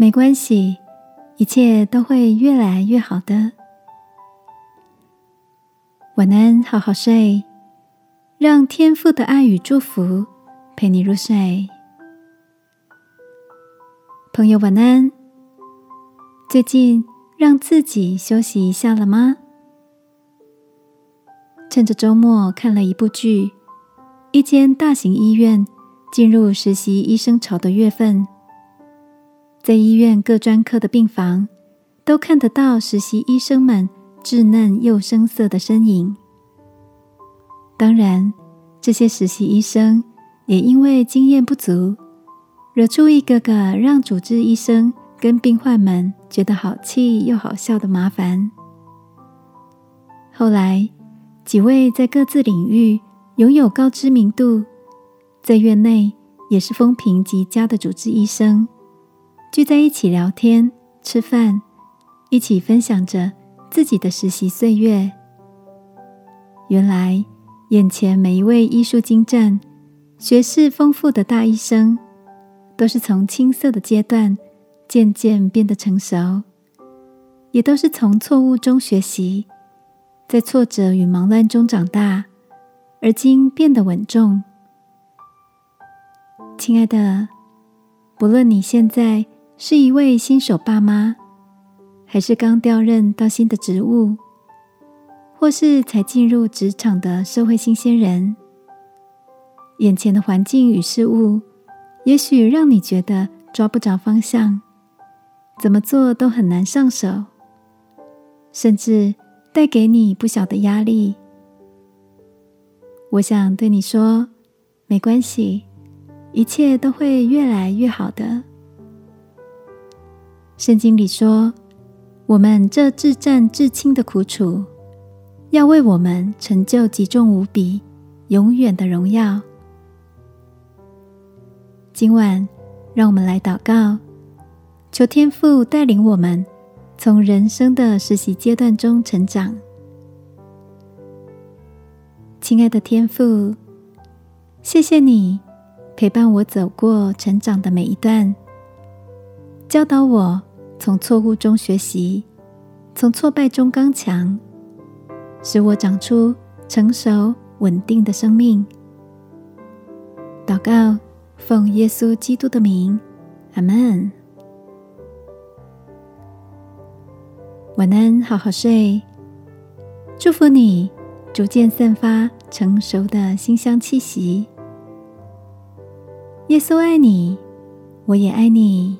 没关系，一切都会越来越好的。晚安，好好睡，让天父的爱与祝福陪你入睡。朋友，晚安。最近让自己休息一下了吗？趁着周末看了一部剧，一间大型医院进入实习医生潮的月份。在医院各专科的病房，都看得到实习医生们稚嫩又生涩的身影。当然，这些实习医生也因为经验不足，惹出一个个让主治医生跟病患们觉得好气又好笑的麻烦。后来，几位在各自领域拥有高知名度，在院内也是风评极佳的主治医生。聚在一起聊天、吃饭，一起分享着自己的实习岁月。原来，眼前每一位医术精湛、学识丰富的大医生，都是从青涩的阶段渐渐变得成熟，也都是从错误中学习，在挫折与忙乱中长大，而今变得稳重。亲爱的，不论你现在，是一位新手爸妈，还是刚调任到新的职务，或是才进入职场的社会新鲜人？眼前的环境与事物，也许让你觉得抓不着方向，怎么做都很难上手，甚至带给你不小的压力。我想对你说，没关系，一切都会越来越好的。圣经里说：“我们这至战至轻的苦楚，要为我们成就极重无比、永远的荣耀。”今晚，让我们来祷告，求天父带领我们从人生的实习阶段中成长。亲爱的天父，谢谢你陪伴我走过成长的每一段，教导我。从错误中学习，从挫败中刚强，使我长出成熟稳定的生命。祷告，奉耶稣基督的名，阿门。晚安，好好睡。祝福你，逐渐散发成熟的馨香气息。耶稣爱你，我也爱你。